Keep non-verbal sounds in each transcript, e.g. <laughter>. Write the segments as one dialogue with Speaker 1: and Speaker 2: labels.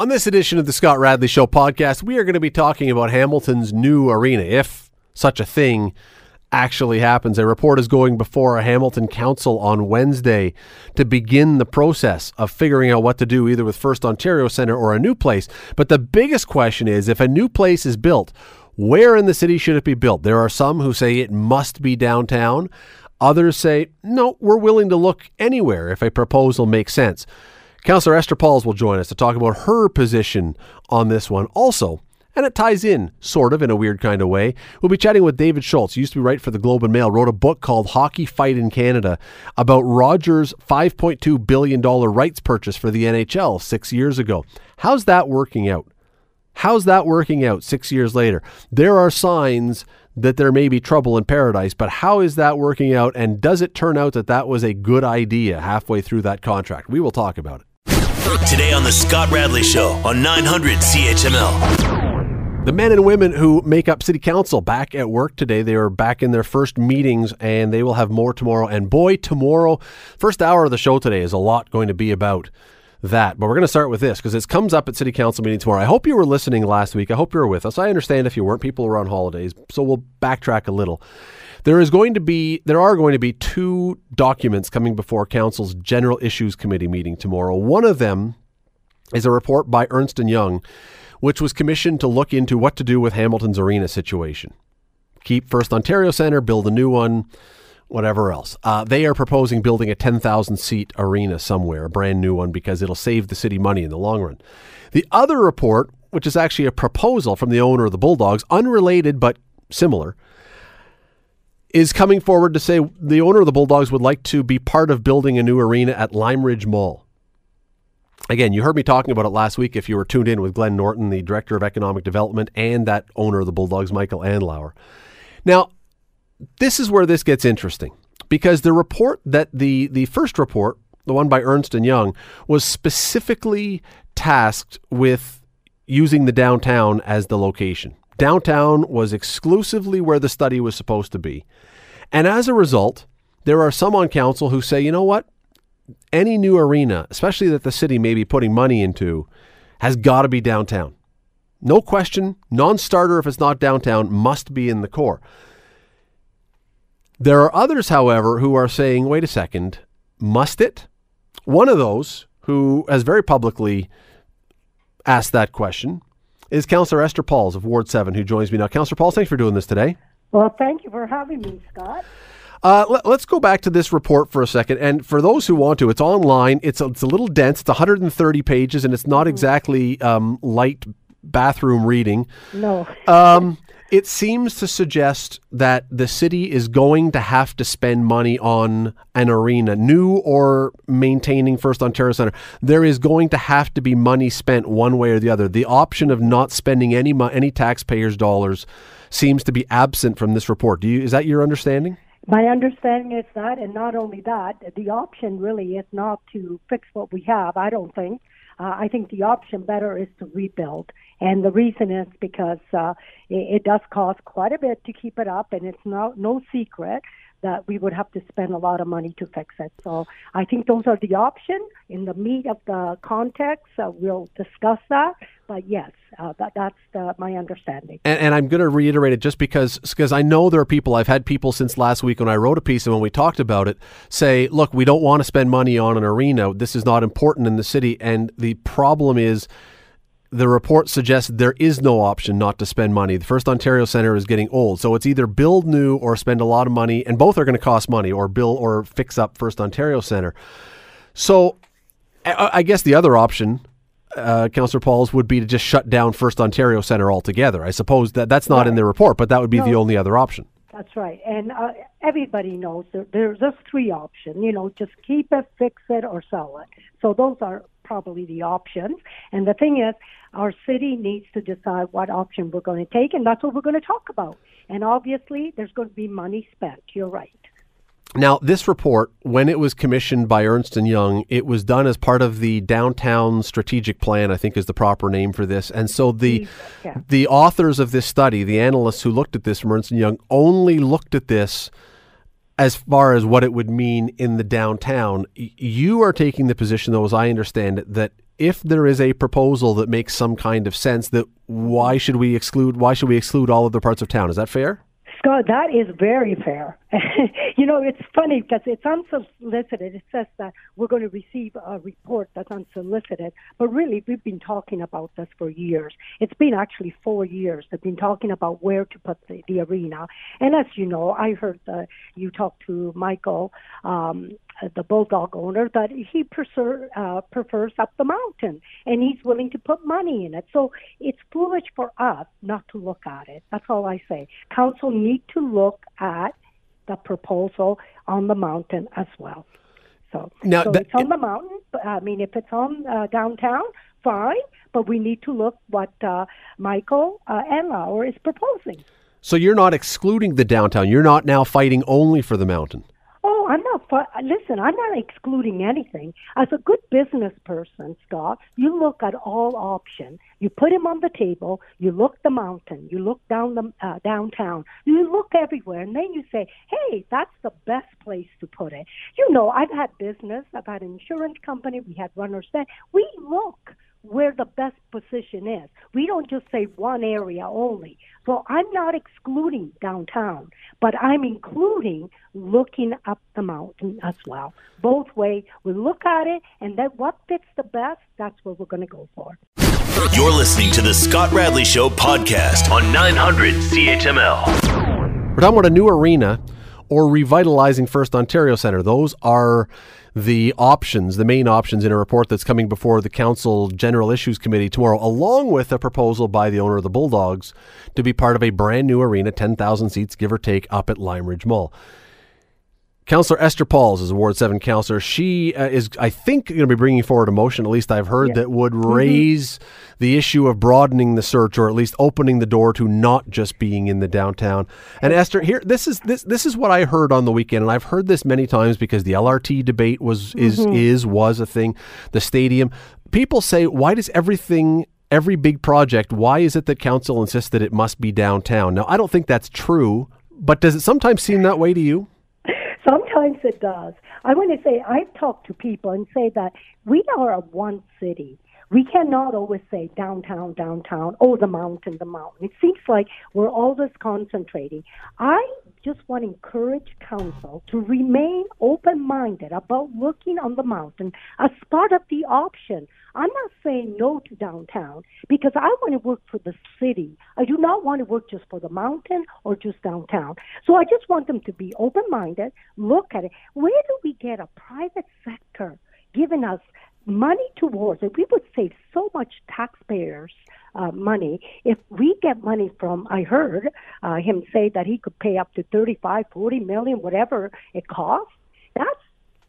Speaker 1: On this edition of the Scott Radley Show podcast, we are going to be talking about Hamilton's new arena, if such a thing actually happens. A report is going before a Hamilton council on Wednesday to begin the process of figuring out what to do either with First Ontario Centre or a new place. But the biggest question is if a new place is built, where in the city should it be built? There are some who say it must be downtown. Others say, no, we're willing to look anywhere if a proposal makes sense. Councillor Esther Pauls will join us to talk about her position on this one. Also, and it ties in, sort of, in a weird kind of way. We'll be chatting with David Shoalts. He used to be write for the Globe and Mail, wrote a book called Hockey Fight in Canada about Rogers' $5.2 billion rights purchase for the NHL six years ago. How's that working out? How's that working out six years later? There are signs that there may be trouble in paradise, but how is that working out? And does it turn out that that was a good idea halfway through that contract? We will talk about it.
Speaker 2: Today on The Scott Radley Show on 900 CHML.
Speaker 1: The men and women who make up City Council back at work today. They are back in their first meetings and they will have more tomorrow. And boy, tomorrow, first hour of the show today is a lot going to be about that. But we're going to start with this because it comes up at City Council meeting tomorrow. I hope you were listening last week. I hope you were with us. I understand if you weren't, people were on holidays, so we'll backtrack a little. There is going to be there are going to be two documents coming before Council's General Issues Committee meeting tomorrow. One of them is a report by Ernst and Young, which was commissioned to look into what to do with Hamilton's arena situation. Keep First Ontario Centre, build a new one, whatever else. Uh, they are proposing building a 10,000 seat arena somewhere, a brand new one, because it'll save the city money in the long run. The other report, which is actually a proposal from the owner of the Bulldogs, unrelated but similar, is coming forward to say the owner of the Bulldogs would like to be part of building a new arena at Lime Ridge Mall. Again, you heard me talking about it last week if you were tuned in with Glenn Norton, the Director of Economic Development, and that owner of the Bulldogs, Michael Andlauer. Now, this is where this gets interesting because the report that the, the first report, the one by Ernst Young, was specifically tasked with using the downtown as the location. Downtown was exclusively where the study was supposed to be. And as a result, there are some on council who say, you know what? Any new arena, especially that the city may be putting money into, has got to be downtown. No question, non starter if it's not downtown, must be in the core. There are others, however, who are saying, wait a second, must it? One of those who has very publicly asked that question is Councillor Esther Pauls of Ward 7, who joins me now. Councillor Pauls, thanks for doing this today.
Speaker 3: Well, thank you for having me, Scott.
Speaker 1: Uh, let, us go back to this report for a second. And for those who want to, it's online. It's a, it's a little dense. It's 130 pages, and it's not mm-hmm. exactly um, light bathroom reading.
Speaker 3: No.
Speaker 1: um, it seems to suggest that the city is going to have to spend money on an arena, new or maintaining First Ontario Centre. There is going to have to be money spent one way or the other. The option of not spending any mo- any taxpayers' dollars seems to be absent from this report. Do you is that your understanding?
Speaker 3: My understanding is that, and not only that, the option really is not to fix what we have. I don't think. Uh, I think the option better is to rebuild. And the reason is because uh, it, it does cost quite a bit to keep it up, and it's no, no secret that we would have to spend a lot of money to fix it. So I think those are the options. In the meat of the context, uh, we'll discuss that. But yes, uh, that, that's the, my understanding.
Speaker 1: And, and I'm going to reiterate it just because because I know there are people. I've had people since last week when I wrote a piece and when we talked about it say, look, we don't want to spend money on an arena. This is not important in the city. And the problem is the report suggests there is no option not to spend money. The First Ontario Centre is getting old, so it's either build new or spend a lot of money, and both are going to cost money, or build or fix up First Ontario Centre. So, I guess the other option, uh, Councillor Pauls, would be to just shut down First Ontario Centre altogether. I suppose that that's not right. in the report, but that would be no, the only other option.
Speaker 3: That's right, and uh, everybody knows there, there's just three options. You know, just keep it, fix it, or sell it. So those are probably the options. And the thing is, our city needs to decide what option we're going to take, and that's what we're going to talk about. And obviously, there's going to be money spent. You're right.
Speaker 1: Now, this report, when it was commissioned by Ernst and Young, it was done as part of the downtown strategic plan. I think is the proper name for this. And so the yeah. the authors of this study, the analysts who looked at this from Ernst and Young, only looked at this as far as what it would mean in the downtown. You are taking the position, though, as I understand it, that if there is a proposal that makes some kind of sense, that why should we exclude? Why should we exclude all other parts of town? Is that fair?
Speaker 3: Scott, that is very fair. <laughs> you know, it's funny because it's unsolicited. It says that we're going to receive a report that's unsolicited, but really, we've been talking about this for years. It's been actually four years. They've been talking about where to put the, the arena. And as you know, I heard uh, you talk to Michael um, the bulldog owner that he prefer, uh, prefers up the mountain and he's willing to put money in it. So it's foolish for us not to look at it. That's all I say. Council need to look at the proposal on the mountain as well. So,
Speaker 1: now,
Speaker 3: so it's on the mountain. I mean, if it's on uh, downtown, fine. But we need to look what uh, Michael uh, Andlauer is proposing.
Speaker 1: So you're not excluding the downtown. You're not now fighting only for the mountain.
Speaker 3: I'm not. Fu- Listen, I'm not excluding anything. As a good business person, Scott, you look at all options. You put them on the table. You look the mountain. You look down the uh, downtown. You look everywhere, and then you say, "Hey, that's the best place to put it." You know, I've had business. I've had an insurance company. We had runners. Then we look where the best position is. We don't just say one area only. So I'm not excluding downtown, but I'm including looking up the mountain as well. Both ways, we look at it, and then what fits the best, that's what we're going to go for.
Speaker 2: You're listening to the Scott Radley Show podcast on 900 CHML.
Speaker 1: We're talking about a new arena or revitalizing First Ontario Centre. Those are the options, the main options in a report that's coming before the Council General Issues Committee tomorrow, along with a proposal by the owner of the Bulldogs to be part of a brand new arena, 10,000 seats, give or take, up at Lime Ridge Mall. Councillor Esther Pauls is a Ward 7 councillor. She uh, is, I think, going to be bringing forward a motion, at least I've heard, yeah. that would mm-hmm. raise mm-hmm. the issue of broadening the search or at least opening the door to not just being in the downtown. And Esther, here, this is this this is what I heard on the weekend, and I've heard this many times because the LRT debate was is mm-hmm. is was a thing. The stadium. People say, why does everything every big project, why is it that council insists that it must be downtown? Now, I don't think that's true, but does it sometimes seem that way to you?
Speaker 3: Sometimes it does. I want to say I've talked to people and say that we are a one city. We cannot always say downtown, downtown, oh, the mountain, the mountain. It seems like we're always concentrating. I just want to encourage council to remain open minded about looking on the mountain as part of the option. I'm not saying no to downtown because I want to work for the city. I do not want to work just for the mountain or just downtown. So I just want them to be open minded, look at it. Where do we get a private sector giving us money towards it? We would save so much taxpayers uh, money. If we get money from, I heard uh, him say that he could pay up to 35, 40 million, whatever it costs. That's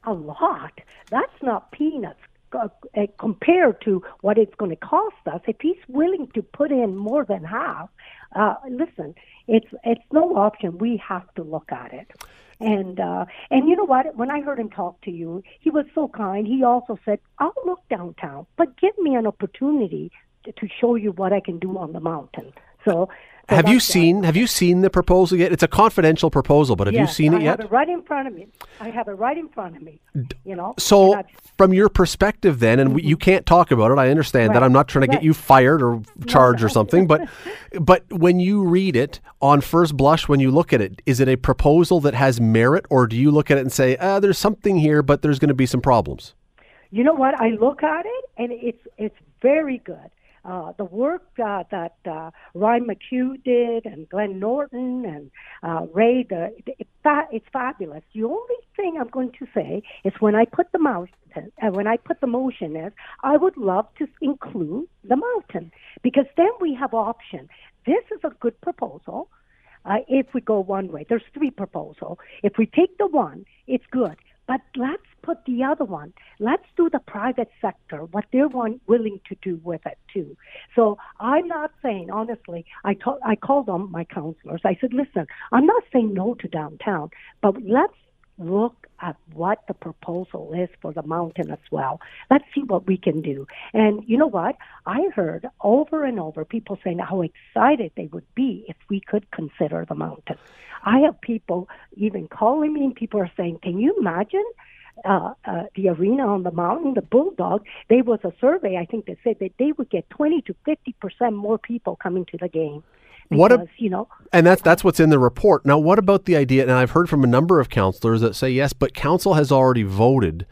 Speaker 3: a lot. That's not peanuts uh, uh compared to what it's going to cost us. If he's willing to put in more than half, uh, listen, it's it's no option. We have to look at it. And uh, and you know what? When I heard him talk to you, he was so kind. He also said, "I'll look downtown, but give me an opportunity to show you what I can do on the mountain. So,
Speaker 1: so have you seen Have you seen the proposal yet? It's a confidential proposal, but have
Speaker 3: yes,
Speaker 1: you seen it
Speaker 3: I
Speaker 1: yet?
Speaker 3: I have it right in front of me. I have it right in front of me. You know.
Speaker 1: So, from your perspective, then, and mm-hmm. you can't talk about it. I understand right. that. I'm not trying to right. get you fired or charged no. or something, but <laughs> but when you read it on first blush, when you look at it, is it a proposal that has merit, or do you look at it and say, ah, "There's something here, but there's going to be some problems"?
Speaker 3: You know what? I look at it, and it's it's very good uh, the work uh, that uh, Ryan McHugh did and Glenn Norton and uh, Ray, the, it's, fa- it's fabulous. The only thing I'm going to say is when I put the mountain, uh, when I put the motion is, I would love to include the mountain because then we have option. This is a good proposal. Uh, if we go one way, there's three proposals. If we take the one, it's good. But let's put the other one. Let's do the private sector, what they're willing to do with it too. So I'm not saying, honestly, I, to, I called on my counselors. I said, listen, I'm not saying no to downtown, but let's look at what the proposal is for the mountain as well. Let's see what we can do. And you know what? I heard over and over people saying how excited they would be if we could consider the mountain. I have people even calling me and people are saying, can you imagine uh, uh, the arena on the mountain, the Bulldog, there was a survey, I think, that said that they would get 20 to 50% more people coming to the game. Because,
Speaker 1: What a-
Speaker 3: you know,
Speaker 1: And that's that's what's in the report. Now, what about the idea? And I've heard from a number of counselors that say yes, but council has already voted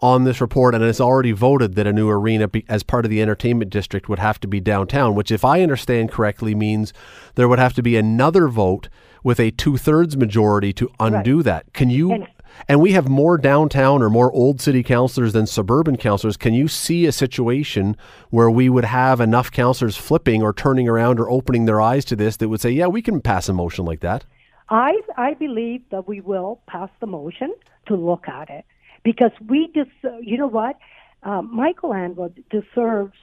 Speaker 1: on this report and has already voted that a new arena be, as part of the entertainment district would have to be downtown. Which, if I understand correctly, means there would have to be another vote with a two thirds majority to undo that. Can you?
Speaker 3: And-
Speaker 1: and we have more downtown or more old city councilors than suburban councilors. Can you see a situation where we would have enough councilors flipping or turning around or opening their eyes to this that would say, yeah, we can pass a motion like that?
Speaker 3: I I believe that we will pass the motion to look at it because we just you know what uh, Michael Andlauer deserves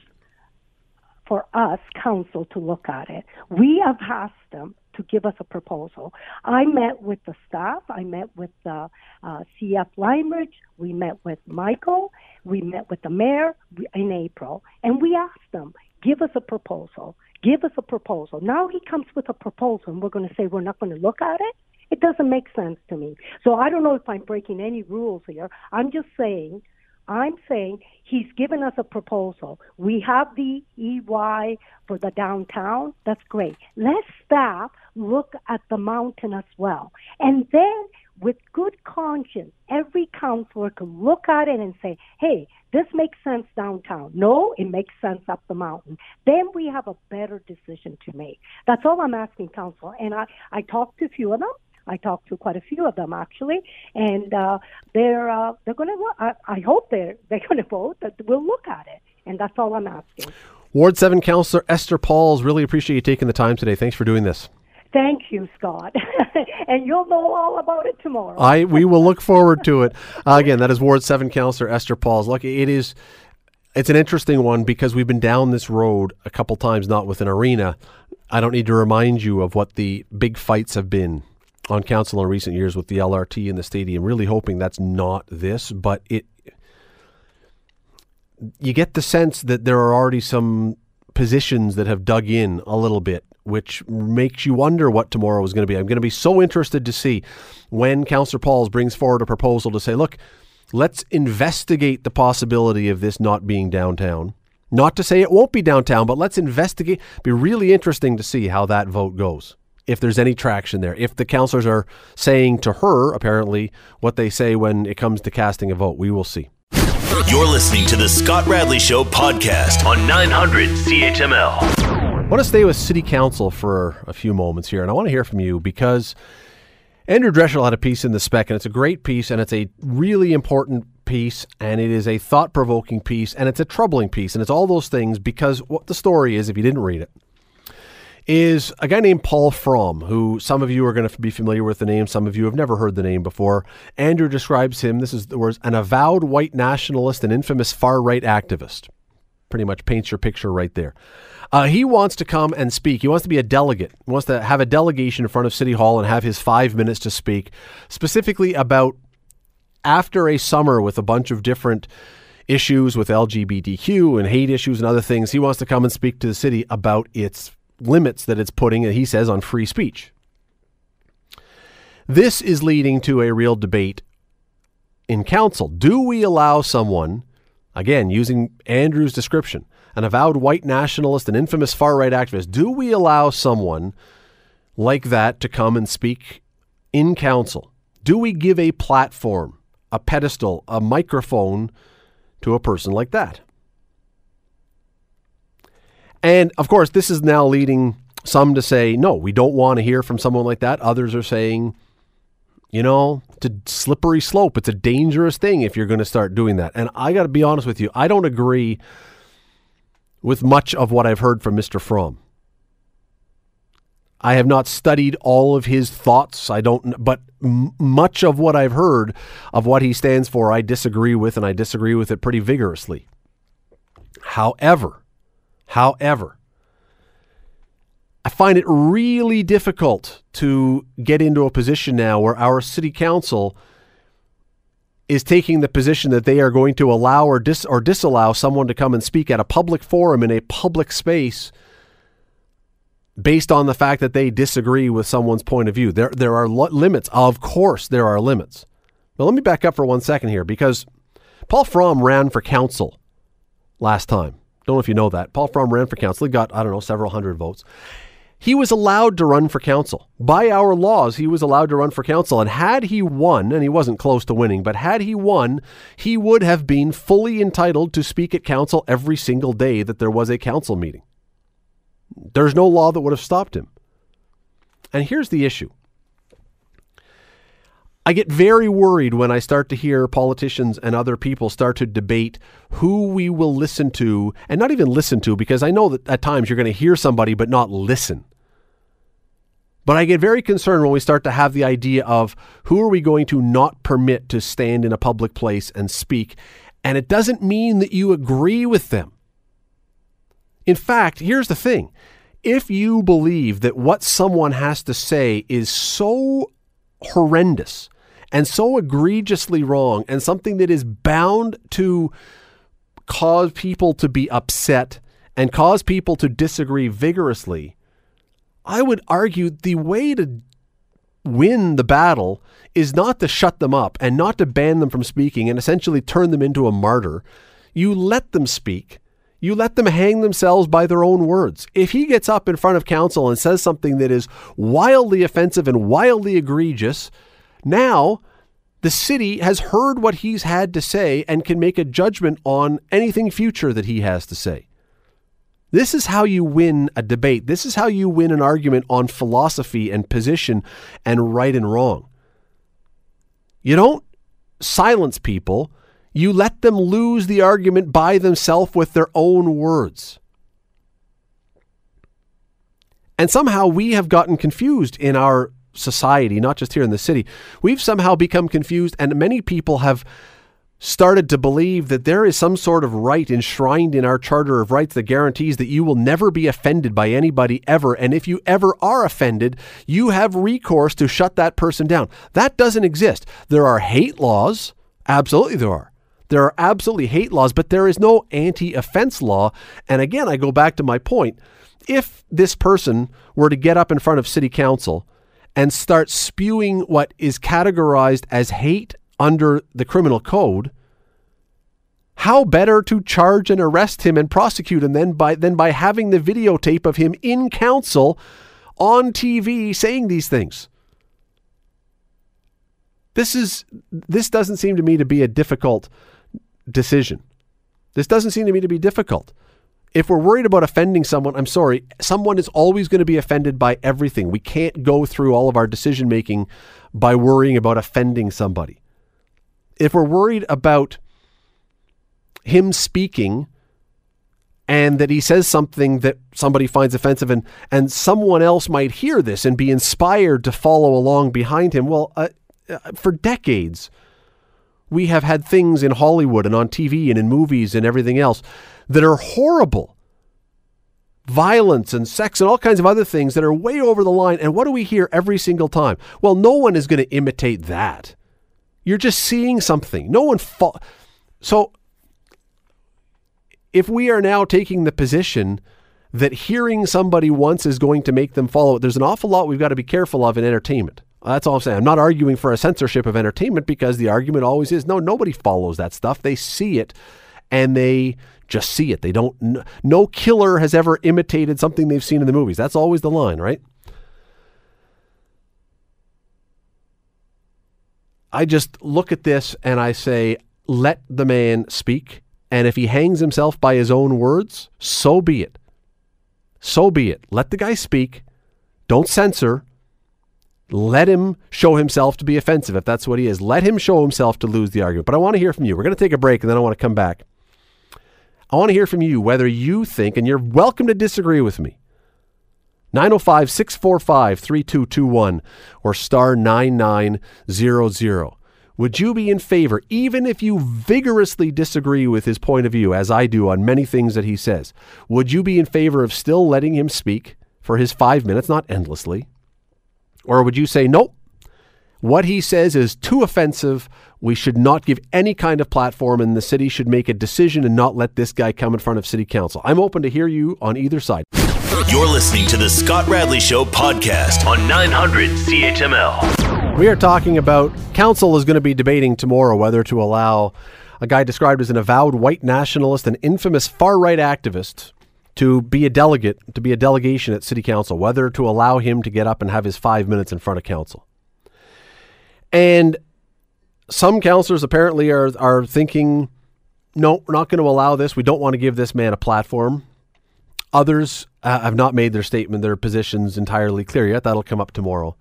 Speaker 3: for us council to look at it. We have asked them to give us a proposal. I met with the staff. I met with the uh, CF Limeridge. We met with Michael. We met with the mayor in April, and we asked them, give us a proposal. Give us a proposal. Now he comes with a proposal, and we're going to say we're not going to look at it. It doesn't make sense to me. So I don't know if I'm breaking any rules here. I'm just saying I'm saying he's given us a proposal. We have the EY for the downtown. That's great. Let's staff look at the mountain as well. And then, with good conscience, every counselor can look at it and say, hey, this makes sense downtown. No, it makes sense up the mountain. Then we have a better decision to make. That's all I'm asking council. And I, I talked to a few of them. I talked to quite a few of them actually, and uh, they're uh, they're going to. I, I hope they're <laughs> they're going to vote. That we'll look at it, and that's all I'm asking.
Speaker 1: Ward 7 Councillor Esther Pauls, really appreciate you taking the time today. Thanks for doing this.
Speaker 3: Thank you, Scott, <laughs> and you'll know all about it tomorrow.
Speaker 1: I We will look forward to it. Uh, again, that is Ward 7 Councillor Esther Pauls. Look, it is. It's an interesting one because we've been down this road a couple times, not with an arena. I don't need to remind you of what the big fights have been on council in recent years with the LRT and the stadium. Really hoping that's not this, but it. You get the sense that there are already some positions that have dug in a little bit, which makes you wonder what tomorrow is going to be. I'm going to be so interested to see when Councillor Pauls brings forward a proposal to say, look, let's investigate the possibility of this not being downtown. Not to say it won't be downtown, but let's investigate. Be really interesting to see how that vote goes if there's any traction there. If the councillors are saying to her, apparently, what they say when it comes to casting a vote, we will see.
Speaker 2: You're listening to the Scott Radley Show podcast on 900 CHML.
Speaker 1: I want to stay with City Council for a few moments here, and I want to hear from you because Andrew Dreschel had a piece in the spec, and it's a great piece, and it's a really important piece, and it is a thought provoking piece, and it's a troubling piece, and it's all those things because what the story is, if you didn't read it, is a guy named Paul Fromm, who some of you are going to be familiar with the name, some of you have never heard the name before. Andrew describes him, this is the words, an avowed white nationalist and infamous far right activist. Pretty much paints your picture right there. Uh, he wants to come and speak. He wants to be a delegate. He wants to have a delegation in front of City Hall and have his five minutes to speak, specifically about after a summer with a bunch of different issues with LGBTQ and hate issues and other things. He wants to come and speak to the city about its limits that it's putting, he says, on free speech. This is leading to a real debate in council. Do we allow someone, again, using Andrew's description, an avowed white nationalist and infamous far right activist, do we allow someone like that to come and speak in council? Do we give a platform, a pedestal, a microphone to a person like that? And of course, this is now leading some to say, no, we don't want to hear from someone like that. Others are saying, you know, it's a slippery slope. It's a dangerous thing if you're going to start doing that. And I got to be honest with you, I don't agree with much of what I've heard from Mr. Fromm. I have not studied all of his thoughts. I don't, but m- much of what I've heard of what he stands for, I disagree with, and I disagree with it pretty vigorously. However, however, I find it really difficult to get into a position now where our city council is taking the position that they are going to allow or dis or disallow someone to come and speak at a public forum in a public space based on the fact that they disagree with someone's point of view. There there are lo- limits. Of course there are limits. Well, let me back up for one second here because Paul Fromm ran for council last time. Don't know if you know that. Paul Fromm ran for council. He got, I don't know, several hundred votes. He was allowed to run for council. By our laws, he was allowed to run for council. And had he won, and he wasn't close to winning, but had he won, he would have been fully entitled to speak at council every single day that there was a council meeting. There's no law that would have stopped him. And here's the issue I get very worried when I start to hear politicians and other people start to debate who we will listen to, and not even listen to, because I know that at times you're going to hear somebody but not listen. But I get very concerned when we start to have the idea of who are we going to not permit to stand in a public place and speak. And it doesn't mean that you agree with them. In fact, here's the thing if you believe that what someone has to say is so horrendous and so egregiously wrong and something that is bound to cause people to be upset and cause people to disagree vigorously, I would argue the way to win the battle is not to shut them up and not to ban them from speaking and essentially turn them into a martyr. You let them speak. You let them hang themselves by their own words. If he gets up in front of council and says something that is wildly offensive and wildly egregious, now the city has heard what he's had to say and can make a judgment on anything future that he has to say. This is how you win a debate. This is how you win an argument on philosophy and position and right and wrong. You don't silence people, you let them lose the argument by themselves with their own words. And somehow we have gotten confused in our society, not just here in the city. We've somehow become confused, and many people have started to believe that there is some sort of right enshrined in our Charter of Rights that guarantees that you will never be offended by anybody ever. And if you ever are offended, you have recourse to shut that person down. That doesn't exist. There are hate laws. Absolutely, there are. There are absolutely hate laws, but there is no anti offense law. And again, I go back to my point. If this person were to get up in front of city council and start spewing what is categorized as hate under the criminal code, how better to charge and arrest him and prosecute him than by than by having the videotape of him in council on TV saying these things. This is this doesn't seem to me to be a difficult decision. This doesn't seem to me to be difficult. If we're worried about offending someone, I'm sorry, someone is always going to be offended by everything. We can't go through all of our decision making by worrying about offending somebody. If we're worried about him speaking and that he says something that somebody finds offensive and and someone else might hear this and be inspired to follow along behind him, well, uh, uh for decades we have had things in Hollywood and on TV and in movies and everything else that are horrible. Violence and sex and all kinds of other things that are way over the line. And what do we hear every single time? Well, no one is going to imitate that. You're just seeing something. No one. Fa- so, if we are now taking the position that hearing somebody once is going to make them follow it, there's an awful lot we've got to be careful of in entertainment. That's all I'm saying. I'm not arguing for a censorship of entertainment because the argument always is no, nobody follows that stuff. They see it and they just see it. They don't, no killer has ever imitated something they've seen in the movies. That's always the line, right? I just look at this and I say, let the man speak. And if he hangs himself by his own words, so be it. So be it. Let the guy speak. Don't censor. Let him show himself to be offensive if that's what he is. Let him show himself to lose the argument. But I want to hear from you. We're going to take a break and then I want to come back. I want to hear from you whether you think, and you're welcome to disagree with me. 905 645 3221 or star 9900. Would you be in favor, even if you vigorously disagree with his point of view, as I do on many things that he says? Would you be in favor of still letting him speak for his five minutes, not endlessly? Or would you say, nope, what he says is too offensive. We should not give any kind of platform, and the city should make a decision and not let this guy come in front of city council. I'm open to hear you on either side.
Speaker 2: You're listening to the Scott Radley Show podcast on 900 CHML.
Speaker 1: We are talking about council is going to be debating tomorrow whether to allow a guy described as an avowed white nationalist and infamous far right activist to be a delegate, to be a delegation at city council, whether to allow him to get up and have his five minutes in front of council. And some councillors apparently are, are thinking, no, we're not going to allow this. We don't want to give this man a platform. Others uh, have not made their statement, their positions entirely clear yet. That'll come up tomorrow.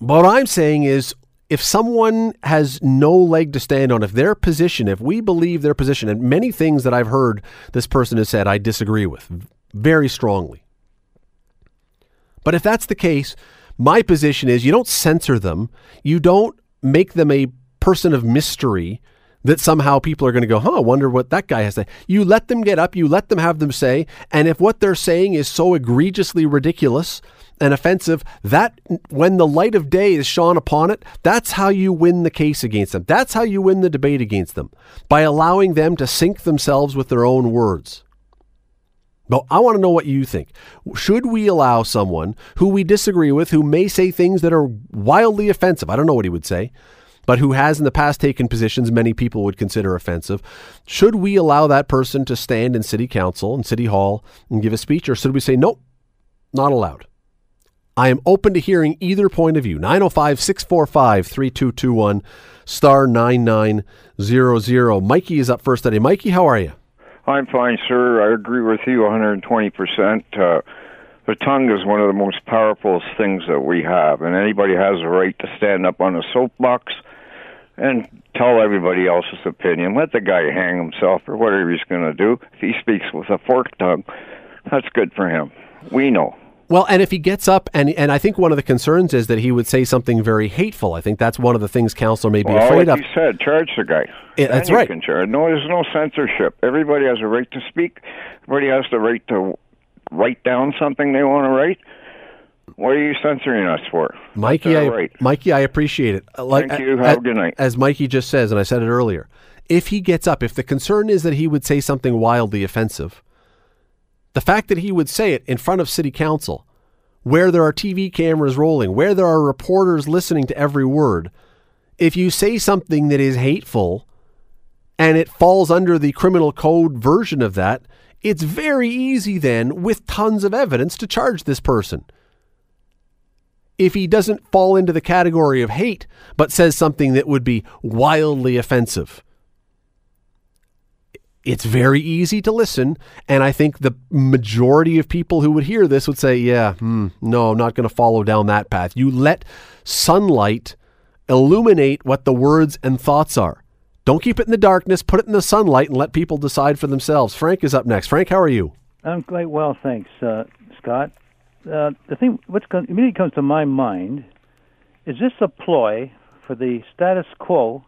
Speaker 1: But what I'm saying is, if someone has no leg to stand on, if their position, if we believe their position, and many things that I've heard this person has said, I disagree with very strongly. But if that's the case, my position is you don't censor them, you don't make them a person of mystery that somehow people are going to go, huh, I wonder what that guy has to say. You let them get up, you let them have them say, and if what they're saying is so egregiously ridiculous and offensive, that when the light of day is shone upon it, that's how you win the case against them. That's how you win the debate against them by allowing them to sink themselves with their own words. But I want to know what you think. Should we allow someone who we disagree with, who may say things that are wildly offensive? I don't know what he would say but who has in the past taken positions many people would consider offensive. Should we allow that person to stand in city council and city hall and give a speech, or should we say, nope, not allowed? I am open to hearing either point of view. 905 645 3221 star 9900. Mikey is up first today. Mikey, how are you?
Speaker 4: I'm fine, sir. I agree with you 120%. Uh, the tongue is one of the most powerful things that we have, and anybody has a right to stand up on a soapbox and tell everybody else's opinion. Let the guy hang himself or whatever he's going to do. If he speaks with a forked tongue, that's good for him. We know.
Speaker 1: Well, and if he gets up, and and I think one of the concerns is that he would say something very hateful. I think that's one of the things council may be
Speaker 4: well,
Speaker 1: afraid
Speaker 4: like
Speaker 1: of.
Speaker 4: you said, charge the guy.
Speaker 1: Yeah, that's right.
Speaker 4: Can charge. No, there's no censorship. Everybody has a right to speak. Everybody has the right to write down something they want to write. What are you censoring us for?
Speaker 1: Mikey, I,
Speaker 4: right.
Speaker 1: Mikey, I appreciate it. Uh, Like,
Speaker 4: Thank you. Have a good night.
Speaker 1: As Mikey just says, and I said it earlier, if he gets up, if the concern is that he would say something wildly offensive, the fact that he would say it in front of city council, where there are TV cameras rolling, where there are reporters listening to every word, if you say something that is hateful and it falls under the criminal code version of that, it's very easy then, with tons of evidence, to charge this person if he doesn't fall into the category of hate, but says something that would be wildly offensive. It's very easy to listen, and I think the majority of people who would hear this would say, Yeah, hmm, no, I'm not going to follow down that path. You let sunlight illuminate what the words and thoughts are. Don't keep it in the darkness, put it in the sunlight, and let people decide for themselves. Frank is up next. Frank, how are you?
Speaker 5: I'm quite well, thanks, uh, Scott. Uh, the thing, immediately comes to my mind, is this a ploy for the status quo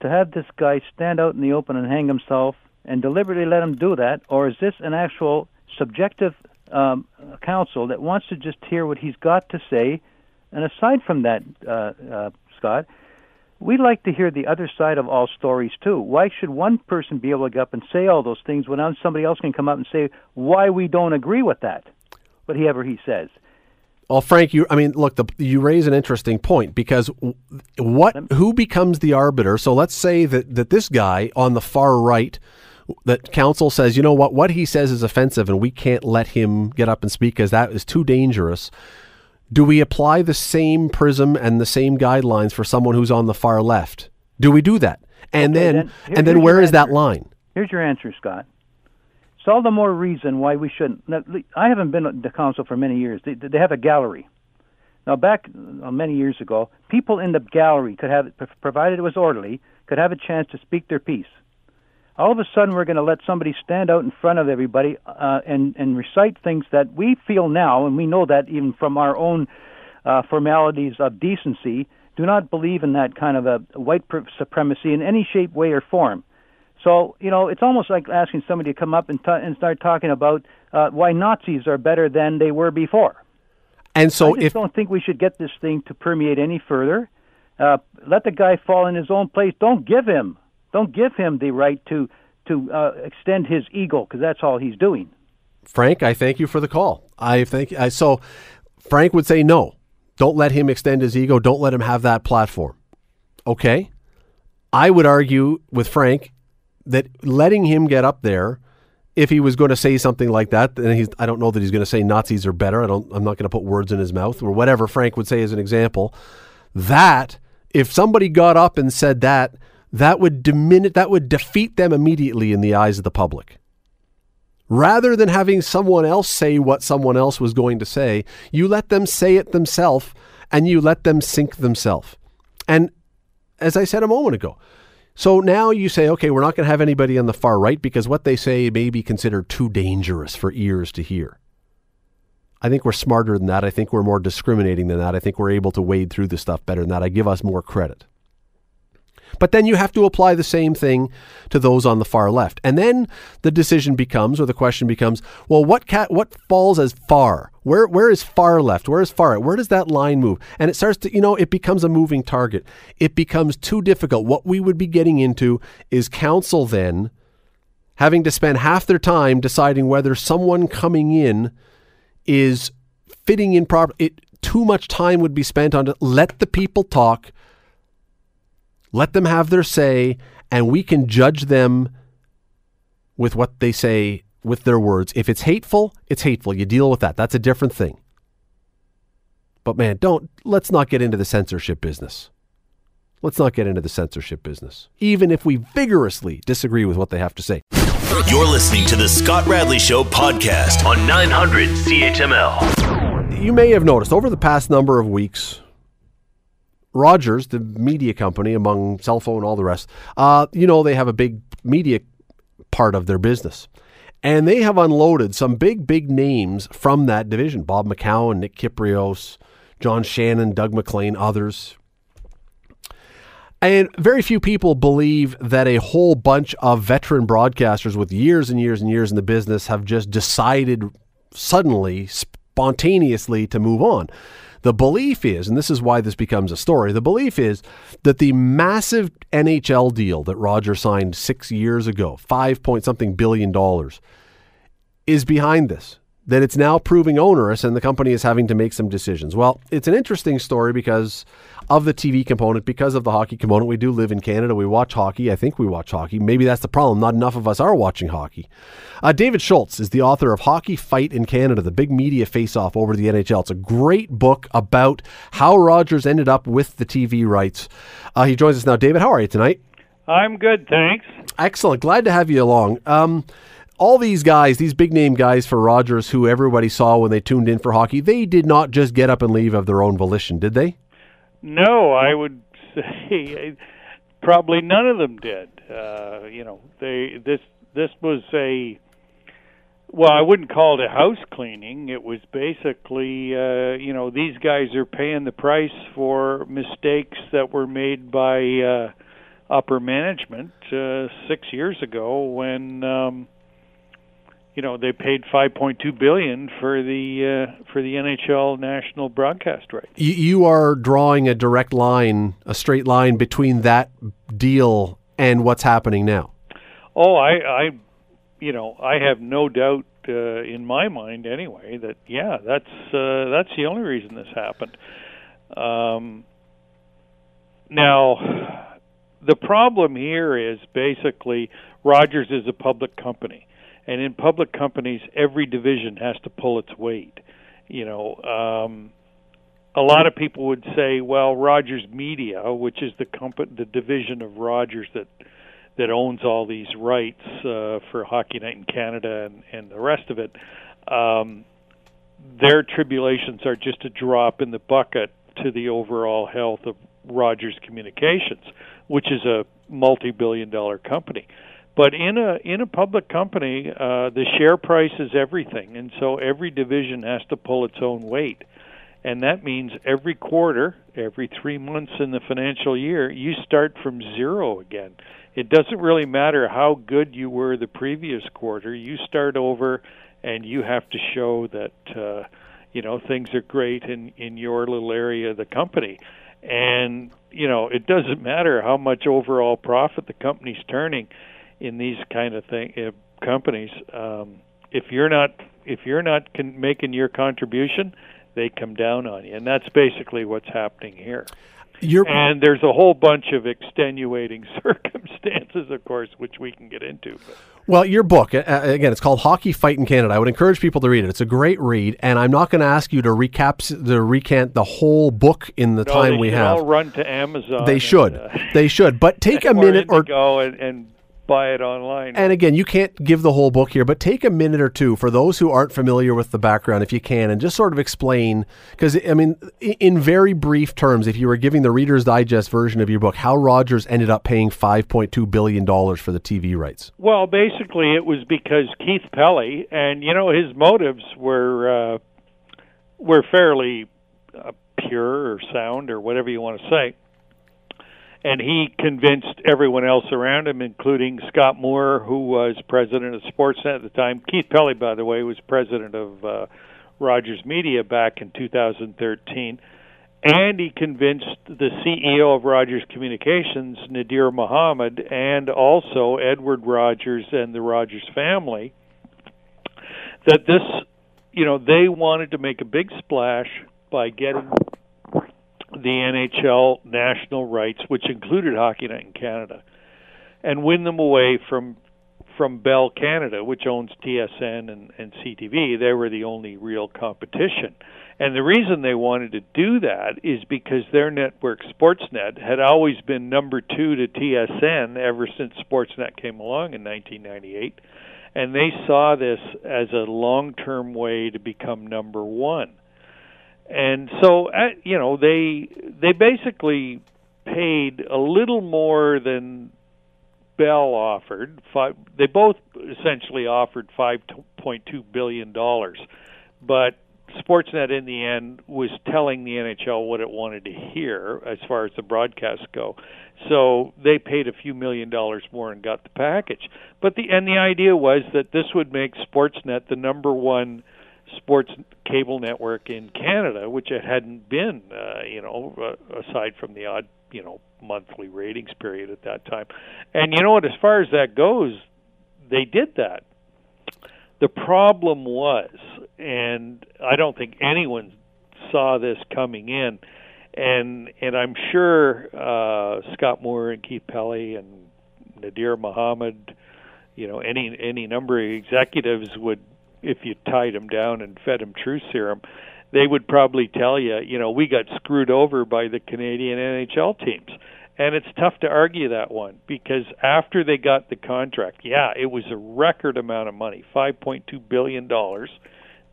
Speaker 5: to have this guy stand out in the open and hang himself and deliberately let him do that, or is this an actual subjective um, council that wants to just hear what he's got to say? And aside from that, uh, uh, Scott, we'd like to hear the other side of all stories too. Why should one person be able to get up and say all those things when somebody else can come up and say why we don't agree with that, whatever he says?
Speaker 1: Well, Frank, you I mean, look, the, you raise an interesting point because what who becomes the arbiter? So let's say that that this guy on the far right that council says, you know what, what he says is offensive and we can't let him get up and speak because that is too dangerous. Do we apply the same prism and the same guidelines for someone who's on the far left? Do we do that? And
Speaker 5: Okay,
Speaker 1: then,
Speaker 5: then here-
Speaker 1: and then where is that line?
Speaker 5: Here's your answer, Scott. It's all the more reason why we shouldn't. Now, I haven't been at the council for many years. They, they have a gallery. Now, back uh, many years ago, people in the gallery could have, provided it was orderly, could have a chance to speak their piece. All of a sudden, we're going to let somebody stand out in front of everybody uh, and and recite things that we feel now, and we know that even from our own uh, formalities of decency, do not believe in that kind of a white supremacy in any shape, way, or form. So you know, it's almost like asking somebody to come up and, t- and start talking about uh, why Nazis are better than they were before.
Speaker 1: And so
Speaker 5: I just
Speaker 1: if
Speaker 5: don't think we should get this thing to permeate any further. Uh, let the guy fall in his own place. Don't give him, don't give him the right to to uh, extend his ego because that's all he's doing.
Speaker 1: Frank, I thank you for the call. I think I so Frank would say no. Don't let him extend his ego. Don't let him have that platform. Okay? I would argue with Frank that letting him get up there, if he was going to say something like that, then he's, I don't know that he's going to say Nazis are better. I don't, I'm not going to put words in his mouth or whatever Frank would say as an example. That, if somebody got up and said that, that would diminish, that would defeat them immediately in the eyes of the public. Rather than having someone else say what someone else was going to say, you let them say it themselves and you let them sink themselves. And as I said a moment ago, so now you say, okay, we're not going to have anybody on the far right because what they say may be considered too dangerous for ears to hear. I think we're smarter than that. I think we're more discriminating than that. I think we're able to wade through the stuff better than that. I give us more credit. But then you have to apply the same thing to those on the far left. And then the decision becomes, or the question becomes, well, what cat, what falls as far? Where, where is far left? Where is far right? Where does that line move? And it starts to, you know, it becomes a moving target. It becomes too difficult. What we would be getting into is council then having to spend half their time deciding whether someone coming in is fitting in properly. It, too much time would be spent on it. Let the people talk let them have their say, and we can judge them with what they say with their words. If it's hateful, it's hateful. You deal with that. That's a different thing. But man, don't let's not get into the censorship business. Let's not get into the censorship business, even if we vigorously disagree with what they have to say.
Speaker 2: You're listening to the Scott Radley Show podcast on 900 CHML.
Speaker 1: You may have noticed over the past number of weeks, Rogers, the media company, among cell phone, all the rest, uh, you know, they have a big media part of their business. And they have unloaded some big, big names from that division Bob McCown, Nick Kypreos, John Shannon, Doug MacLean, others. And very few people believe that a whole bunch of veteran broadcasters with years and years and years in the business have just decided suddenly, spontaneously to move on. The belief is, and this is why this becomes a story, the belief is that the massive NHL deal that Roger signed six years ago, five point something billion dollars, is behind this. That it's now proving onerous and the company is having to make some decisions. Well, it's an interesting story because of the TV component, because of the hockey component. We do live in Canada. We watch hockey. I think we watch hockey. Maybe that's the problem. Not enough of us are watching hockey. Uh, David Shoalts is the author of Hockey Fight in Canada, the big media face off over the NHL. It's a great book about how Rogers ended up with the TV rights. Uh, he joins us now. David, how are you tonight?
Speaker 6: I'm good, thanks.
Speaker 1: Excellent. Glad to have you along. Um, all these guys, these big name guys for Rogers, who everybody saw when they tuned in for hockey, they did not just get up and leave of their own volition, did they?
Speaker 6: No, I would say probably none of them did. Uh, you know, they this this was a well, I wouldn't call it a house cleaning. It was basically, uh, you know, these guys are paying the price for mistakes that were made by uh, upper management uh, six years ago when um, you know they paid 5.2 billion for the uh, for the NHL national broadcast rights.
Speaker 1: You, you are drawing a direct line, a straight line between that deal and what's happening now.
Speaker 6: Oh, I, I you know, I have no doubt uh, in my mind anyway that yeah, that's uh, that's the only reason this happened. Um, now, the problem here is basically Rogers is a public company and in public companies, every division has to pull its weight. You know, um, a lot of people would say, well, Rogers Media, which is the company, the division of Rogers that that owns all these rights uh, for Hockey Night in Canada and, and the rest of it, um, their tribulations are just a drop in the bucket to the overall health of Rogers Communications, which is a multi-billion-dollar company. But in a in a public company, uh, the share price is everything, and so every division has to pull its own weight, and that means every quarter, every three months in the financial year, you start from zero again. It doesn't really matter how good you were the previous quarter; you start over, and you have to show that uh, you know things are great in in your little area of the company. And you know it doesn't matter how much overall profit the company's turning in these kind of thing uh, companies um, if you're not if you're not con- making your contribution they come down on you, and that's basically what's happening here.
Speaker 1: You're,
Speaker 6: and there's a whole bunch of extenuating <laughs> circumstances, of course, which we can get into. But.
Speaker 1: Well, your book, again, it's called Hockey Fight in Canada. I would encourage people to read it. It's a great read, and I'm not going to ask you to recap, to recant the whole book in the
Speaker 6: no,
Speaker 1: time we have.
Speaker 6: All run to Amazon.
Speaker 1: They should.
Speaker 6: And,
Speaker 1: uh, they should. But take <laughs> a minute or
Speaker 6: go and, and buy it online.
Speaker 1: And again, you can't give the whole book here, but take a minute or two for those who aren't familiar with the background, if you can, and just sort of explain. Because, I mean, in very brief terms, if you were giving the Reader's Digest version of your book, how Rogers ended up paying $5.2 billion for the TV rights.
Speaker 6: Well, basically, it was because Keith Pelley, and, you know, his motives were, uh, were fairly uh, pure or sound or whatever you want to say and he convinced everyone else around him, including Scott Moore, who was president of Sportsnet at the time. Keith Pelley, by the way, was president of uh, Rogers Media back in 2013. And he convinced the CEO of Rogers Communications, Nadir Mohamed, and also Edward Rogers and the Rogers family, that this, you know, they wanted to make a big splash by getting the NHL national rights, which included Hockey Night in Canada, and win them away from from Bell Canada, which owns TSN and, and CTV. They were the only real competition. And the reason they wanted to do that is because their network, Sportsnet, had always been number two to TSN ever since Sportsnet came along in 1998. And they saw this as a long term way to become number one and so uh, you know they they basically paid a little more than Bell offered. Five, they both essentially offered five point two billion dollars, but Sportsnet in the end was telling the NHL what it wanted to hear as far as the broadcasts go. So they paid a few million dollars more and got the package. But the and the idea was that this would make Sportsnet the number one sports cable network in Canada, which it hadn't been, uh, you know, uh, aside from the odd, you know, monthly ratings period at that time. And you know what? As far as that goes, they did that. The problem was, and I don't think anyone saw this coming in, and and I'm sure uh, Scott Moore and Keith Pelley and Nadir Mohamed, you know, any any number of executives would if you tied them down and fed them true serum, they would probably tell you, you know, we got screwed over by the Canadian NHL teams. And it's tough to argue that one because after they got the contract, yeah, it was a record amount of money, 5.2 billion dollars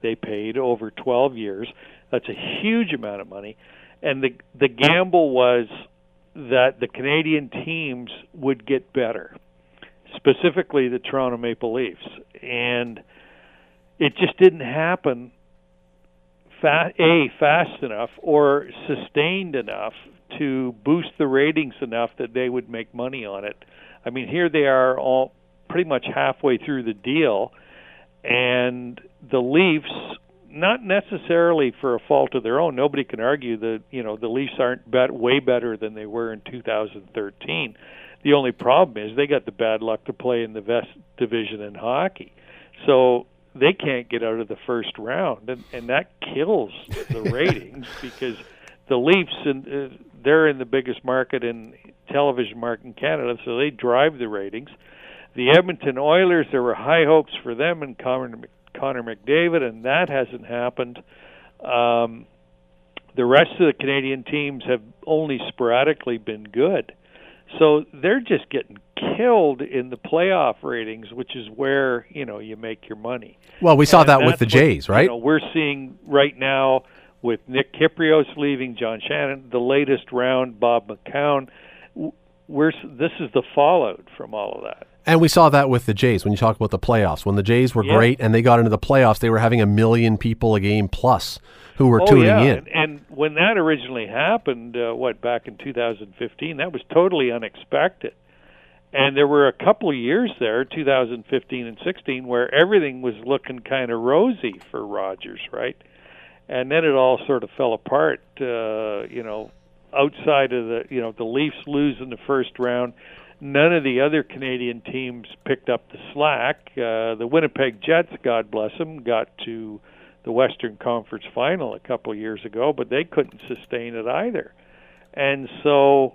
Speaker 6: they paid over 12 years. That's a huge amount of money. And the the gamble was that the Canadian teams would get better, specifically the Toronto Maple Leafs. And it just didn't happen a fast enough or sustained enough to boost the ratings enough that they would make money on it. I mean, here they are all pretty much halfway through the deal, and the Leafs, not necessarily for a fault of their own. Nobody can argue that you know the Leafs aren't bet- way better than they were in 2013. The only problem is they got the bad luck to play in the best Division in hockey. So they can't get out of the first round, and, and that kills the <laughs> ratings because the Leafs and uh, they're in the biggest market in television market in Canada, so they drive the ratings. The Edmonton Oilers, there were high hopes for them and Connor, Connor McDavid, and that hasn't happened. Um, the rest of the Canadian teams have only sporadically been good. So they're just getting killed in the playoff ratings, which is where you know you make your money.
Speaker 1: Well, we saw
Speaker 6: and
Speaker 1: that with the Jays,
Speaker 6: what,
Speaker 1: right?
Speaker 6: You know, we're seeing right now with Nick Kypreos leaving, John Shannon, the latest round, Bob McCown. We're this is the fallout from all of that.
Speaker 1: And we saw that with the Jays when you talk about the playoffs. When the Jays were
Speaker 6: yeah.
Speaker 1: great and they got into the playoffs, they were having a million people a game plus who were
Speaker 6: oh,
Speaker 1: tuning
Speaker 6: yeah.
Speaker 1: in.
Speaker 6: And, and when that originally happened, uh, what back in 2015, that was totally unexpected. And there were a couple of years there, 2015 and 16, where everything was looking kind of rosy for Rogers, right? And then it all sort of fell apart. Uh, you know, outside of the, you know, the Leafs lose in the first round. None of the other Canadian teams picked up the slack. Uh, the Winnipeg Jets, God bless them, got to the Western Conference Final a couple of years ago, but they couldn't sustain it either. And so,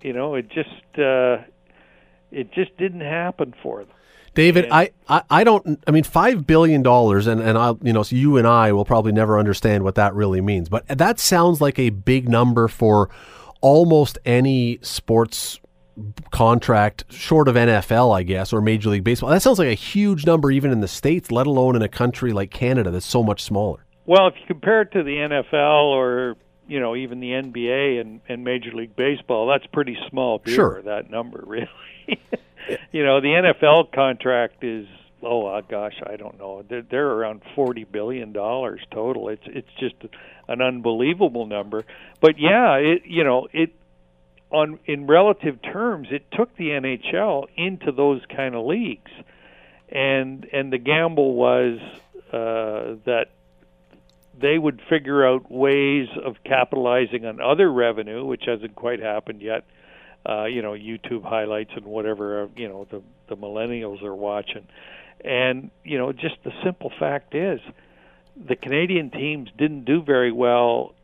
Speaker 6: you know, it just uh, it just didn't happen for them.
Speaker 1: David, I, I, I don't. I mean, five billion dollars, and and I, you know, so you and I will probably never understand what that really means. But that sounds like a big number for almost any sports contract, short of NFL, I guess, or Major League Baseball. That sounds like a huge number, even in the states, let alone in a country like Canada that's so much smaller.
Speaker 6: Well, if you compare it to the NFL or you know even the NBA and, and Major League Baseball, that's pretty small beer.
Speaker 1: Sure.
Speaker 6: That number, <laughs> really. you know, the NFL contract is oh uh, gosh, I don't know. They're, they're around forty billion dollars total. It's it's just an unbelievable number. But yeah, it you know it on in relative terms, it took the NHL into those kind of leagues, and and the gamble was uh, that they would figure out ways of capitalizing on other revenue, which hasn't quite happened yet uh, you know YouTube highlights and whatever uh, you know the the millennials are watching. And you know, just the simple fact is, the Canadian teams didn't do very well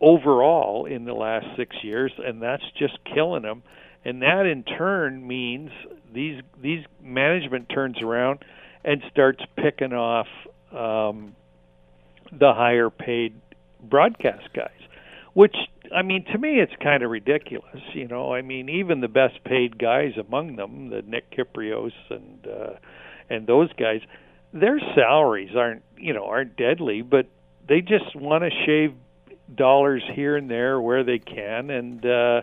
Speaker 6: overall in the last six years, and that's just killing them. And that in turn means these these management turns around and starts picking off um, the higher paid broadcast guys, which I mean, to me, it's kind of ridiculous. You know, I mean, even the best paid guys among them, the Nick Kypreos and uh, and those guys, their salaries aren't you know aren't deadly, but they just want to shave dollars here and there where they can, and uh,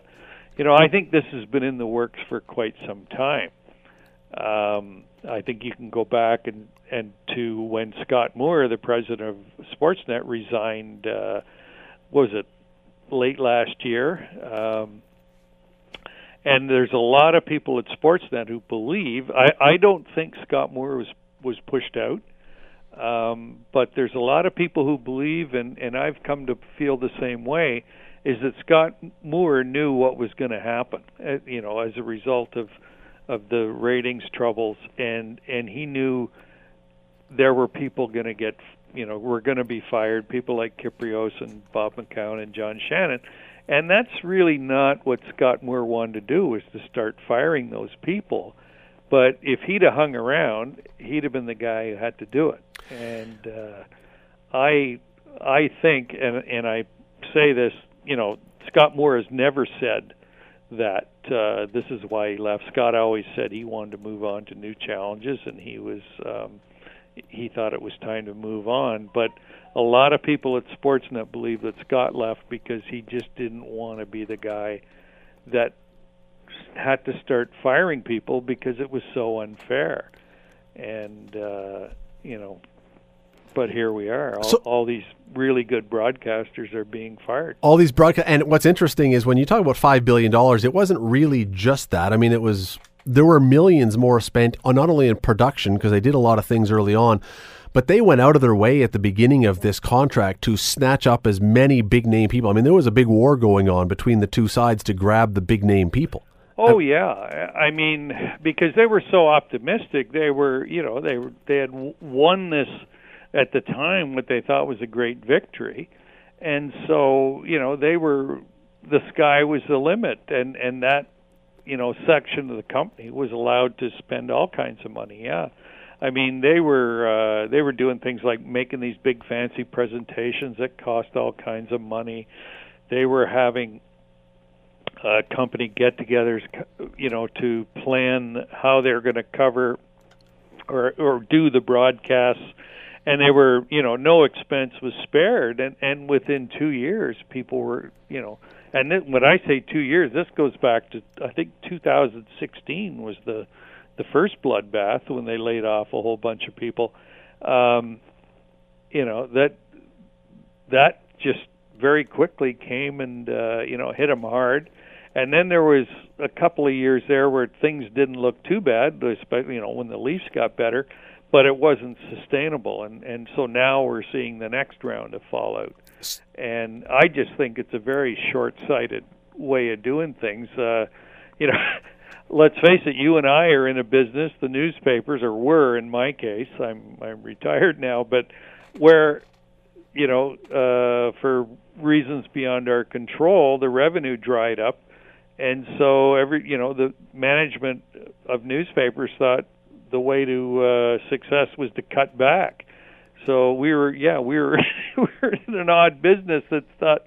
Speaker 6: you know, I think this has been in the works for quite some time. Um, I think you can go back and and to when Scott Moore, the president of Sportsnet, resigned. Uh, was it late last year. Um, and there's a lot of people at Sportsnet who believe. I, I don't think Scott Moore was was pushed out, um, but there's a lot of people who believe, and and I've come to feel the same way, is that Scott Moore knew what was going to happen. Uh, you know, as a result of of the ratings troubles, and and he knew there were people going to get you know were going to be fired. People like Kypreos and Bob McCown and John Shannon, and that's really not what Scott Moore wanted to do was to start firing those people. But if he'd have hung around, he'd have been the guy who had to do it. And uh, I I think, and and I say this, you know, Scott Moore has never said that uh, this is why he left. Scott always said he wanted to move on to new challenges, and he was. Um, he thought it was time to move on. But a lot of people at Sportsnet believe that Scott left because he just didn't want to be the guy that had to start firing people because it was so unfair. And uh, you know, but here we are. All,
Speaker 1: So-
Speaker 6: all these really good broadcasters are being fired.
Speaker 1: all these broadcast and what's interesting is when you talk about five billion dollars, it wasn't really just that. I mean, it was there were millions more spent on not only in production because they did a lot of things early on, but they went out of their way at the beginning of this contract to snatch up as many big name people. I mean, there was a big war going on between the two sides to grab the big name people.
Speaker 6: Oh yeah, I mean because they were so optimistic. They were, you know, they were they had won this at the time what they thought was a great victory, and so you know they were the sky was the limit, and and that you know section of the company was allowed to spend all kinds of money. Yeah, I mean they were uh, they were doing things like making these big fancy presentations that cost all kinds of money. They were having uh, company get-togethers, you know, to plan how they're going to cover or or do the broadcasts, and they were, you know, no expense was spared, and and within two years, people were, you know, and then, when I say two years, this goes back to I think 2016 was the the first bloodbath when they laid off a whole bunch of people. Um, you know that that just very quickly came and uh, you know hit them hard. And then there was a couple of years there where things didn't look too bad, especially you know when the Leafs got better, but it wasn't sustainable. And and so now we're seeing the next round of fallout. And I just think it's a very short-sighted way of doing things. Uh, you know, <laughs> let's face it, you and I are in a business, the newspapers, or were in my case. I'm I'm retired now, but where you know uh, for reasons beyond our control, the revenue dried up, and so every you know the management of newspapers thought the way to uh, success was to cut back. So we were, yeah, we were, <laughs> we were in an odd business that thought,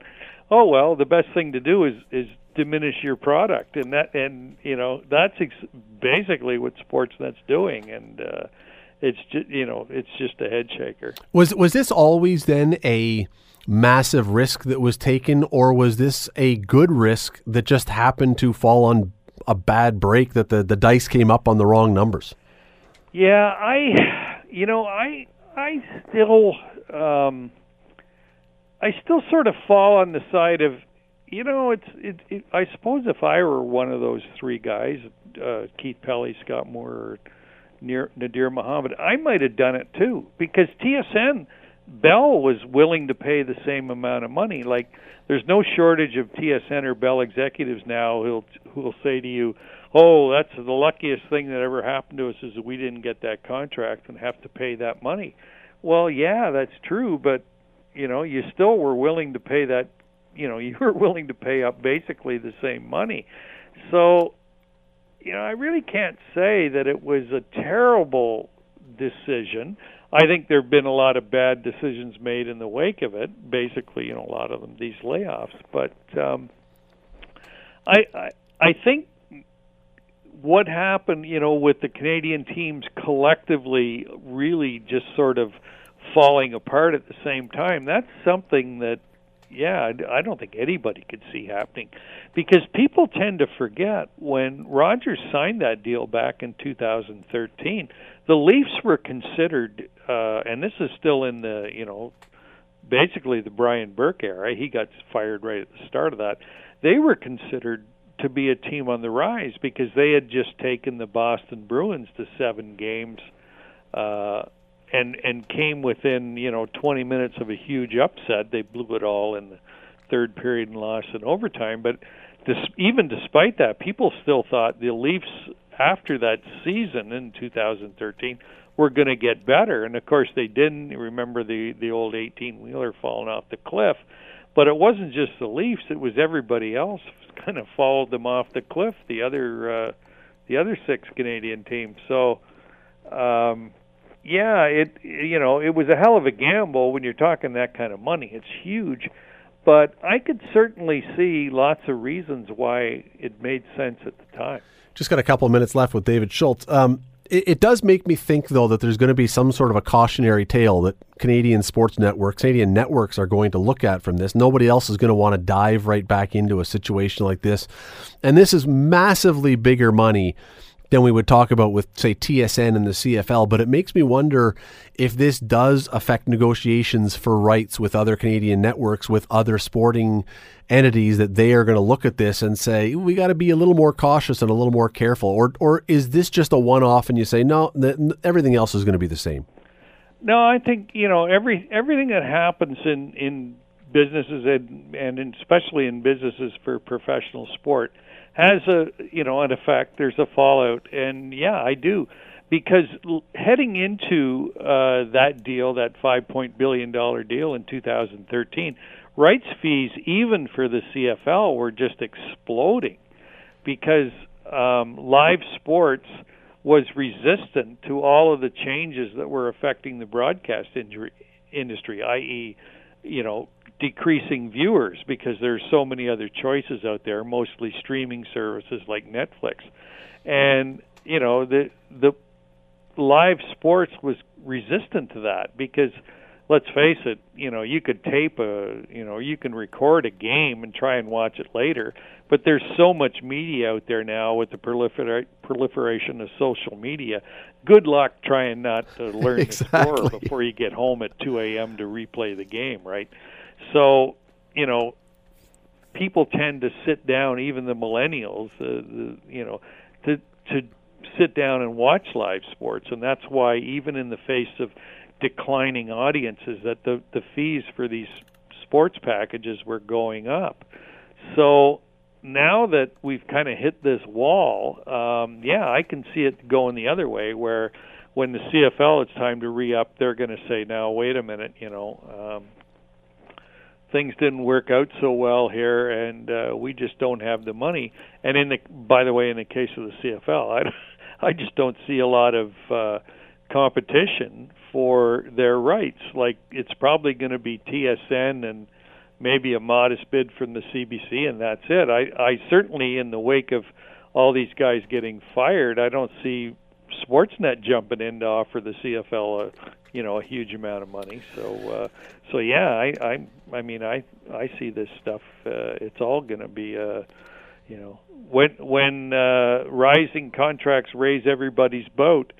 Speaker 6: oh well, the best thing to do is is diminish your product, and that, and you know, that's ex- basically what Sportsnet's doing, and uh, it's just, you know, it's just a head shaker.
Speaker 1: Was was this always then a massive risk that was taken, or was this a good risk that just happened to fall on a bad break that the the dice came up on the wrong numbers?
Speaker 6: Yeah, I, you know, I I still um, I still sort of fall on the side of you know it's it, it I suppose if I were one of those three guys uh, Keith Pelley, Scott Moore, or Nadir Mohamed, I might have done it too because TSN Bell was willing to pay the same amount of money. Like there's no shortage of TSN or Bell executives now who'll who'll say to you, "Oh, that's the luckiest thing that ever happened to us is that we didn't get that contract and have to pay that money." Well, yeah, that's true, but you know, you still were willing to pay that. You know, <laughs> you were willing to pay up basically the same money. So, you know, I really can't say that it was a terrible decision. I think there have been a lot of bad decisions made in the wake of it. Basically, you know, a lot of them these layoffs. But um, I, I I think what happened, you know, with the Canadian teams collectively really just sort of falling apart at the same time, that's something that, yeah, I don't think anybody could see happening. Because people tend to forget when Rogers signed that deal back in 2013, the Leafs were considered, uh, and this is still in the, you know, basically the Brian Burke era. He got fired right at the start of that. They were considered to be a team on the rise because they had just taken the Boston Bruins to seven games uh, and and came within you know 20 minutes of a huge upset. They blew it all in the third period and lost in overtime. But this, even despite that, people still thought the Leafs after that season in 2013 were going to get better, and of course they didn't. Remember the the old 18 wheeler falling off the cliff. But it wasn't just the Leafs; it was everybody else <laughs> kind of followed them off the cliff. The other uh, the other six Canadian teams. So, um, yeah, it you know it was a hell of a gamble when you're talking that kind of money. It's huge, but I could certainly see lots of reasons why it made sense at the time.
Speaker 1: Just got a couple of minutes left with David Shoalts. Um, it, it, does make me think, though, that there's going to be some sort of a cautionary tale that Canadian sports networks, Canadian networks are going to look at from this. Nobody else is going to want to dive right back into a situation like this. And this is massively bigger money than we would talk about with, say, TSN and the CFL. But it makes me wonder if this does affect negotiations for rights with other Canadian networks, with other sporting entities, that they are going to look at this and say, we got to be a little more cautious and a little more careful. Or, or is this just a one off and you say, no, everything else is going to be the same?
Speaker 6: No, I think, you know, every everything that happens in, in businesses and, and especially in businesses for professional sport – has a you know an effect. There's a fallout, and yeah, I do because heading into uh, that deal, that five point billion dollar deal in 2013, rights fees even for the CFL were just exploding because um, live sports was resistant to all of the changes that were affecting the broadcast injury, industry, i.e., you know, decreasing viewers because there's so many other choices out there, mostly streaming services like Netflix. And you know, the the live sports was resistant to that because let's face it, you know, you could tape a, you know, you can record a game and try and watch it later, but there's so much media out there now with the prolifer- proliferation of social media. Good luck trying not to learn exactly. the score <laughs> before you get home at 2 a.m. to replay the game, right? So, you know, people tend to sit down, even the millennials, uh, the, you know, to to sit down and watch live sports, and that's why even in the face of declining audiences, that the the fees for these sports packages were going up. So now that we've kind of hit this wall, um, yeah, I can see it going the other way, where when the CFL it's time to re up, they're going to say, "Now wait a minute, you know, um, things didn't work out so well here, and uh, we just don't have the money." And in the by the way, in the case of the CFL, I <laughs> I just don't see a lot of uh, competition for their rights. Like it's probably going to be TSN and maybe a modest bid from the CBC, and that's it. I I certainly in the wake of all these guys getting fired, I don't see Sportsnet jumping in to offer the CFL a you know a huge amount of money. So uh, so yeah, I I I mean I I see this stuff. Uh, it's all going to be uh, you know when when uh, rising contracts raise everybody's boat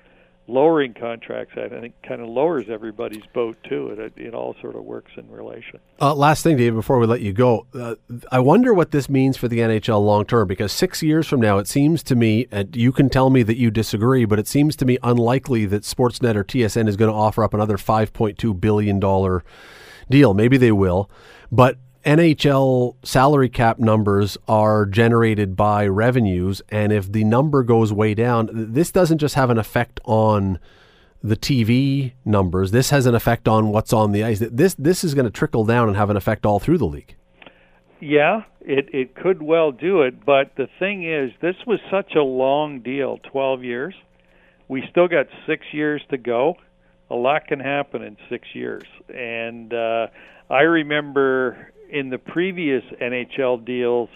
Speaker 6: lowering contracts, I think, kind of lowers everybody's boat too. It it all sort of works in relation.
Speaker 1: Uh, last thing, Dave, before we let you go, uh, I wonder what this means for the NHL long term. Because six years from now, it seems to me, and you can tell me that you disagree, but it seems to me unlikely that Sportsnet or TSN is going to offer up another five point two billion dollar deal. Maybe they will, but NHL salary cap numbers are generated by revenues, and if the number goes way down, this doesn't just have an effect on the TV numbers. This has an effect on what's on the ice. This this is going to trickle down and have an effect all through the league.
Speaker 6: Yeah, it it could well do it, but the thing is, this was such a long deal, 12 years. We still got 6 years to go. A lot can happen in 6 years. And uh I remember in the previous NHL deals,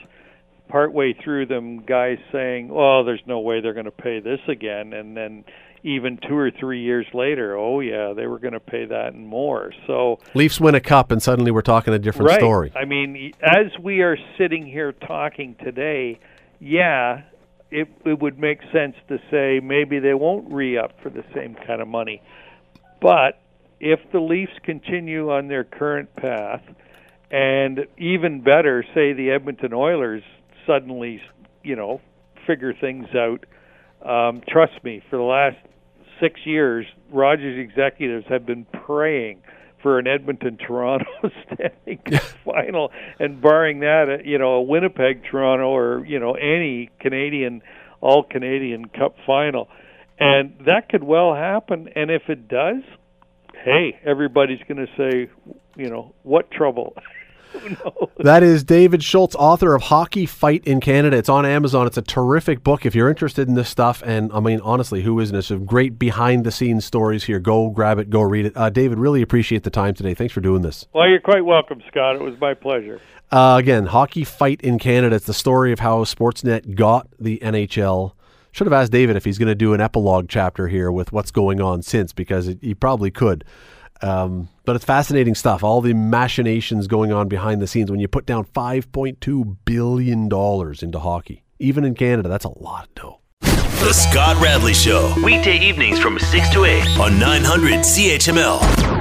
Speaker 6: partway through them, guys saying, "Oh, there's no way they're going to pay this again," and then even two or three years later, oh yeah, they were going to pay that and more. So
Speaker 1: Leafs win a cup, and suddenly we're talking a different
Speaker 6: right.
Speaker 1: story.
Speaker 6: I mean, as we are sitting here talking today, yeah, it it would make sense to say maybe they won't re up for the same kind of money, but if the Leafs continue on their current path and even better, say the Edmonton Oilers suddenly, you know, figure things out. Um, trust me, for the last six years, Rogers executives have been praying for an Edmonton Toronto <laughs> Stanley <laughs> Cup final, and barring that, uh, you know, a Winnipeg Toronto or you know any Canadian all Canadian Cup final, and that could well happen. And if it does, hey, everybody's going to say, you know, what trouble. <laughs> <laughs>
Speaker 1: that is David Shoalts, author of Hockey Fight in Canada. It's on Amazon. It's a terrific book if you're interested in this stuff. And I mean, honestly, who isn't? It's some great behind the scenes stories here. Go grab it, go read it. Uh, David, really appreciate the time today. Thanks for doing this.
Speaker 6: Well, you're quite welcome, Scott. It was my pleasure.
Speaker 1: Uh, again, Hockey Fight in Canada. It's the story of how Sportsnet got the NHL. Should have asked David if he's going to do an epilogue chapter here with what's going on since, because it, he probably could. Um, but it's fascinating stuff. All the machinations going on behind the scenes when you put down $5.2 billion into hockey. Even in Canada, that's a lot of dough.
Speaker 2: The Scott Radley Show. Weekday evenings from 6 to 8 on 900 CHML.